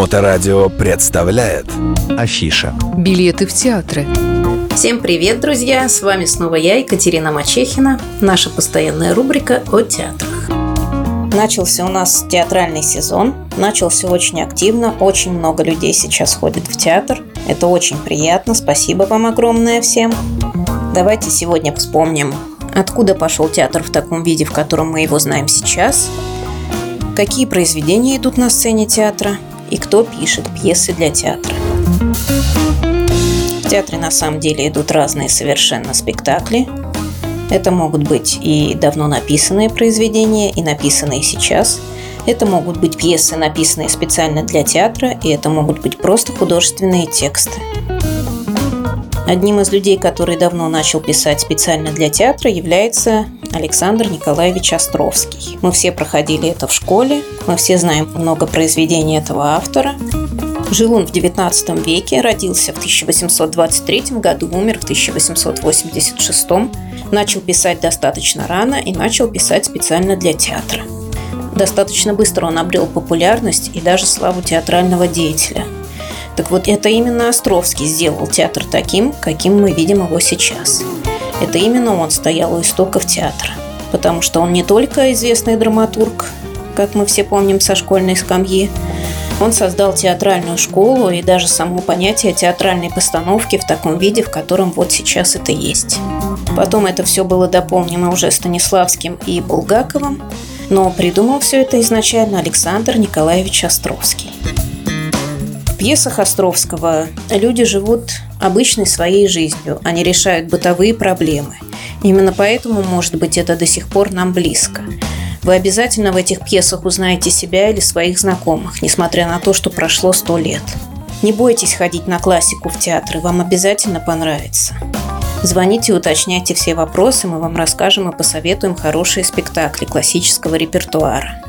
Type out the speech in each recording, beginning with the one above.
Моторадио представляет Афиша. Билеты в театры. Всем привет, друзья! С вами снова я, Екатерина Мачехина, наша постоянная рубрика о театрах. Начался у нас театральный сезон, начался очень активно, очень много людей сейчас ходит в театр. Это очень приятно, спасибо вам огромное всем. Давайте сегодня вспомним, откуда пошел театр в таком виде, в котором мы его знаем сейчас, какие произведения идут на сцене театра и кто пишет пьесы для театра. В театре на самом деле идут разные совершенно спектакли. Это могут быть и давно написанные произведения, и написанные сейчас. Это могут быть пьесы, написанные специально для театра, и это могут быть просто художественные тексты. Одним из людей, который давно начал писать специально для театра, является Александр Николаевич Островский. Мы все проходили это в школе, мы все знаем много произведений этого автора. Жил он в XIX веке, родился в 1823 году, умер в 1886. Начал писать достаточно рано и начал писать специально для театра. Достаточно быстро он обрел популярность и даже славу театрального деятеля. Так вот, это именно Островский сделал театр таким, каким мы видим его сейчас. Это именно он стоял у истоков театра. Потому что он не только известный драматург, как мы все помним со школьной скамьи, он создал театральную школу и даже само понятие театральной постановки в таком виде, в котором вот сейчас это есть. Потом это все было дополнено уже Станиславским и Булгаковым, но придумал все это изначально Александр Николаевич Островский. Пьесах Островского люди живут обычной своей жизнью, они решают бытовые проблемы. Именно поэтому, может быть, это до сих пор нам близко. Вы обязательно в этих пьесах узнаете себя или своих знакомых, несмотря на то, что прошло сто лет. Не бойтесь ходить на классику в театры, вам обязательно понравится. Звоните, уточняйте все вопросы, мы вам расскажем и посоветуем хорошие спектакли классического репертуара.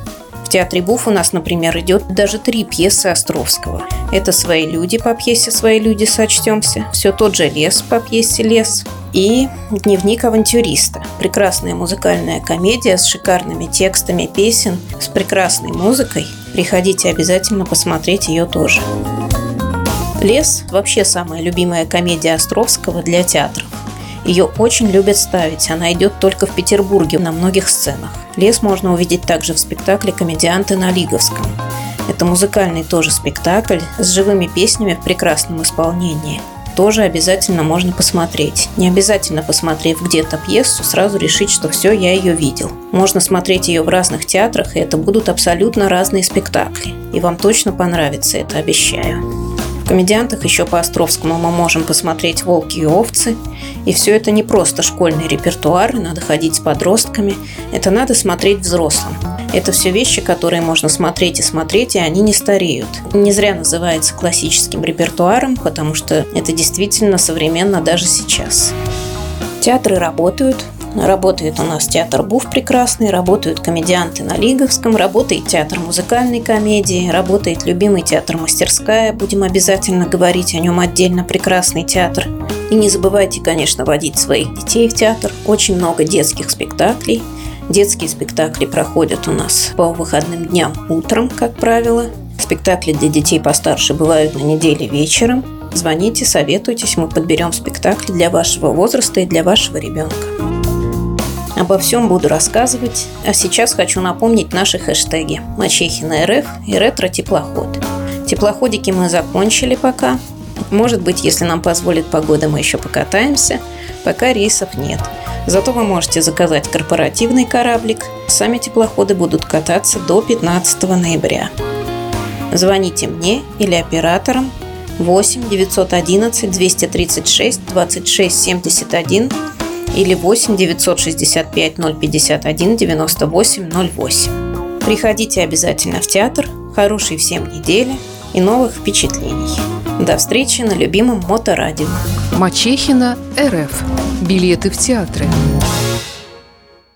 Театре Буф у нас, например, идет даже три пьесы Островского. Это «Свои люди» по пьесе «Свои люди» сочтемся, все тот же «Лес» по пьесе «Лес», и «Дневник авантюриста». Прекрасная музыкальная комедия с шикарными текстами песен, с прекрасной музыкой. Приходите обязательно посмотреть ее тоже. «Лес» – вообще самая любимая комедия Островского для театров. Ее очень любят ставить, она идет только в Петербурге на многих сценах. «Лес» можно увидеть также в спектакле «Комедианты на Лиговском». Это музыкальный тоже спектакль с живыми песнями в прекрасном исполнении – тоже обязательно можно посмотреть. Не обязательно, посмотрев где-то пьесу, сразу решить, что все, я ее видел. Можно смотреть ее в разных театрах, и это будут абсолютно разные спектакли. И вам точно понравится это, обещаю. Комедиантах еще по Островскому мы можем посмотреть «Волки и овцы». И все это не просто школьный репертуар, надо ходить с подростками. Это надо смотреть взрослым. Это все вещи, которые можно смотреть и смотреть, и они не стареют. Не зря называется классическим репертуаром, потому что это действительно современно даже сейчас. Театры работают, Работает у нас театр Буф прекрасный, работают комедианты на Лиговском, работает театр музыкальной комедии, работает любимый театр Мастерская, будем обязательно говорить о нем отдельно, прекрасный театр. И не забывайте, конечно, водить своих детей в театр. Очень много детских спектаклей. Детские спектакли проходят у нас по выходным дням утром, как правило. Спектакли для детей постарше бывают на неделе вечером. Звоните, советуйтесь, мы подберем спектакли для вашего возраста и для вашего ребенка. Обо всем буду рассказывать, а сейчас хочу напомнить наши хэштеги «Мачехина РФ» и «Ретро-теплоход». Теплоходики мы закончили пока. Может быть, если нам позволит погода, мы еще покатаемся. Пока рейсов нет – Зато вы можете заказать корпоративный кораблик. Сами теплоходы будут кататься до 15 ноября. Звоните мне или операторам 8 911 236 26 71 или 8 965 051 98 08. Приходите обязательно в театр. Хорошей всем недели и новых впечатлений. До встречи на любимом моторадио. Мачехина РФ. Билеты в театры.